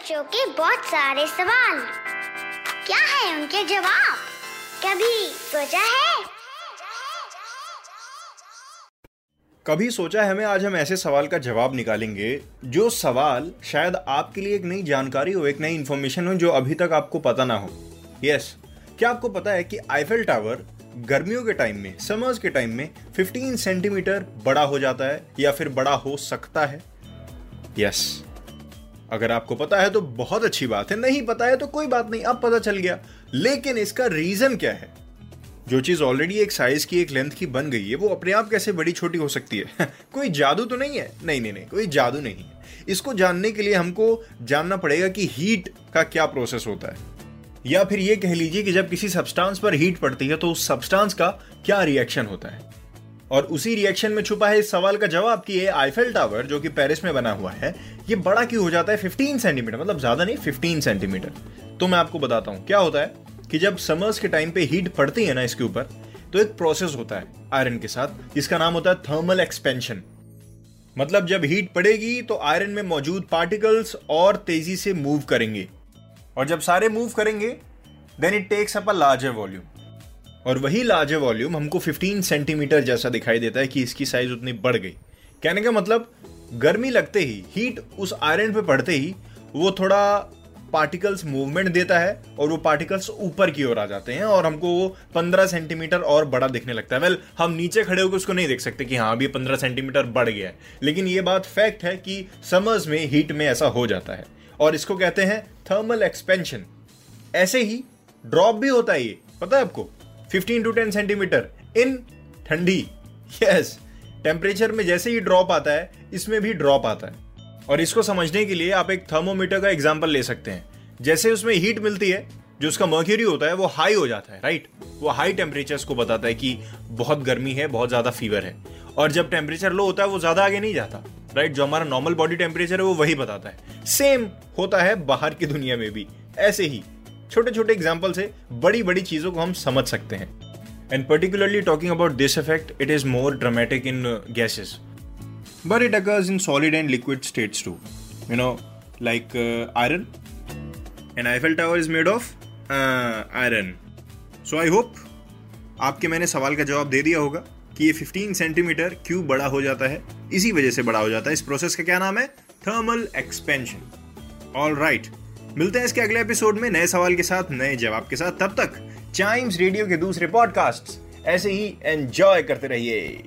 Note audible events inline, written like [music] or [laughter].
बच्चों के बहुत सारे सवाल। क्या है उनके जवाब? कभी सोचा है? कभी सोचा है हमें आज हम ऐसे सवाल का जवाब निकालेंगे जो सवाल शायद आपके लिए एक नई जानकारी हो एक नई इंफॉर्मेशन हो जो अभी तक आपको पता ना हो। यस yes, क्या आपको पता है कि आईफेल टावर गर्मियों के टाइम में समर्स के टाइम में 15 सेंटीमीटर बड़ा हो जाता है या फिर बड़ा हो सकता है? यस अगर आपको पता है तो बहुत अच्छी बात है, नहीं पता है तो कोई बात नहीं, अब पता चल गया। लेकिन इसका रीजन क्या है? जो चीज़ ऑलरेडी एक साइज़ की, एक लेंथ की बन गई है, वो अपने आप कैसे बड़ी छोटी हो सकती है? [laughs] कोई जादू तो नहीं है? नहीं नहीं नहीं, कोई जादू नहीं है। इसको जानने के लिए हमको जानना पड़ेगा कि हीट का क्या प्रोसेस होता है। या फिर ये कह लीजिए कि जब किसी सब्सटेंस पर हीट पड़ती है तो उस सब्सटेंस का क्या रिएक्शन होता है? और उसी रिएक्शन में छुपा है इस सवाल का जवाब कि ये आईफेल टावर जो कि पेरिस में बना हुआ है, ये बड़ा क्यों हो जाता है? 15 सेंटीमीटर मतलब ज़्यादा नहीं 15 सेंटीमीटर तो मैं आपको बताता हूँ, क्या होता है कि जब समर्स के टाइम पे हीट पड़ती है ना इसके ऊपर तो एक प्रोसेस होता है आयरन के साथ, जिसका नाम होता है थर्मल एक्सपेंशन मतलब जब हीट पड़ेगी तो आयरन में मौजूद पार्टिकल्स और तेज़ी से मूव करेंगे। और जब सारे मूव करेंगे then it takes up a larger volume और वही लार्जर वॉल्यूम हमको 15 सेंटीमीटर जैसा दिखाई देता है कि इसकी साइज़ उतनी बढ़ गई। कहने का मतलब गर्मी लगते ही हीट उस आयरन पे पड़ते ही, वो थोड़ा पार्टिकल्स मूवमेंट देता है और वो पार्टिकल्स ऊपर की ओर आ जाते हैं और हमको वो 15 सेंटीमीटर और बड़ा दिखने लगता है। वेल हम नीचे खड़े होकर उसको नहीं देख सकते कि हाँ अभी 15 सेंटीमीटर बढ़ गया है। लेकिन ये बात फैक्ट है कि समर्स में हीट में ऐसा हो जाता है। और इसको कहते हैं थर्मल एक्सपेंशन ऐसे ही ड्रॉप भी होता है ये। पता है आपको? 15 टू 10 सेंटीमीटर इन ठंडी। यस टेम्परेचर में जैसे ही ड्रॉप आता है, इसमें भी ड्रॉप आता है। और इसको समझने के लिए आप एक थर्मोमीटर का एग्ज़ाम्पल ले सकते हैं। जैसे उसमें हीट मिलती है, जो उसका मर्क्यूरी होता है, वो हाई हो जाता है राइट वो हाई टेम्परेचर को बताता है कि बहुत गर्मी है, बहुत ज़्यादा फीवर है। और जब टेम्परेचर लो होता है, वो ज़्यादा आगे नहीं जाता राइट जो हमारा नॉर्मल बॉडी टेम्परेचर है, वो वही बताता है। सेम होता है बाहर की दुनिया में भी, ऐसे ही। छोटे छोटे एग्ज़ाम्पल से बड़ी बड़ी चीज़ों को हम समझ सकते हैं। And particularly talking about this effect it is more dramatic in but it occurs in solid and liquid states too. You know, like uh, iron. An Eiffel Tower is made of uh, iron. So I आपके मैंने सवाल का जवाब दे दिया होगा कि ये 15 centimetre क्यों बड़ा हो जाता है? इसी वजह से बड़ा हो जाता है। इस प्रोसेस का क्या नाम है? थर्मल एक्सपेंशन ऑल राइट मिलते हैं इसके अगले एपिसोड में नए सवाल के साथ, नए जवाब के साथ। तब तक चाइम्स रेडियो के दूसरे पॉडकास्ट ऐसे ही एंजॉय करते रहिए।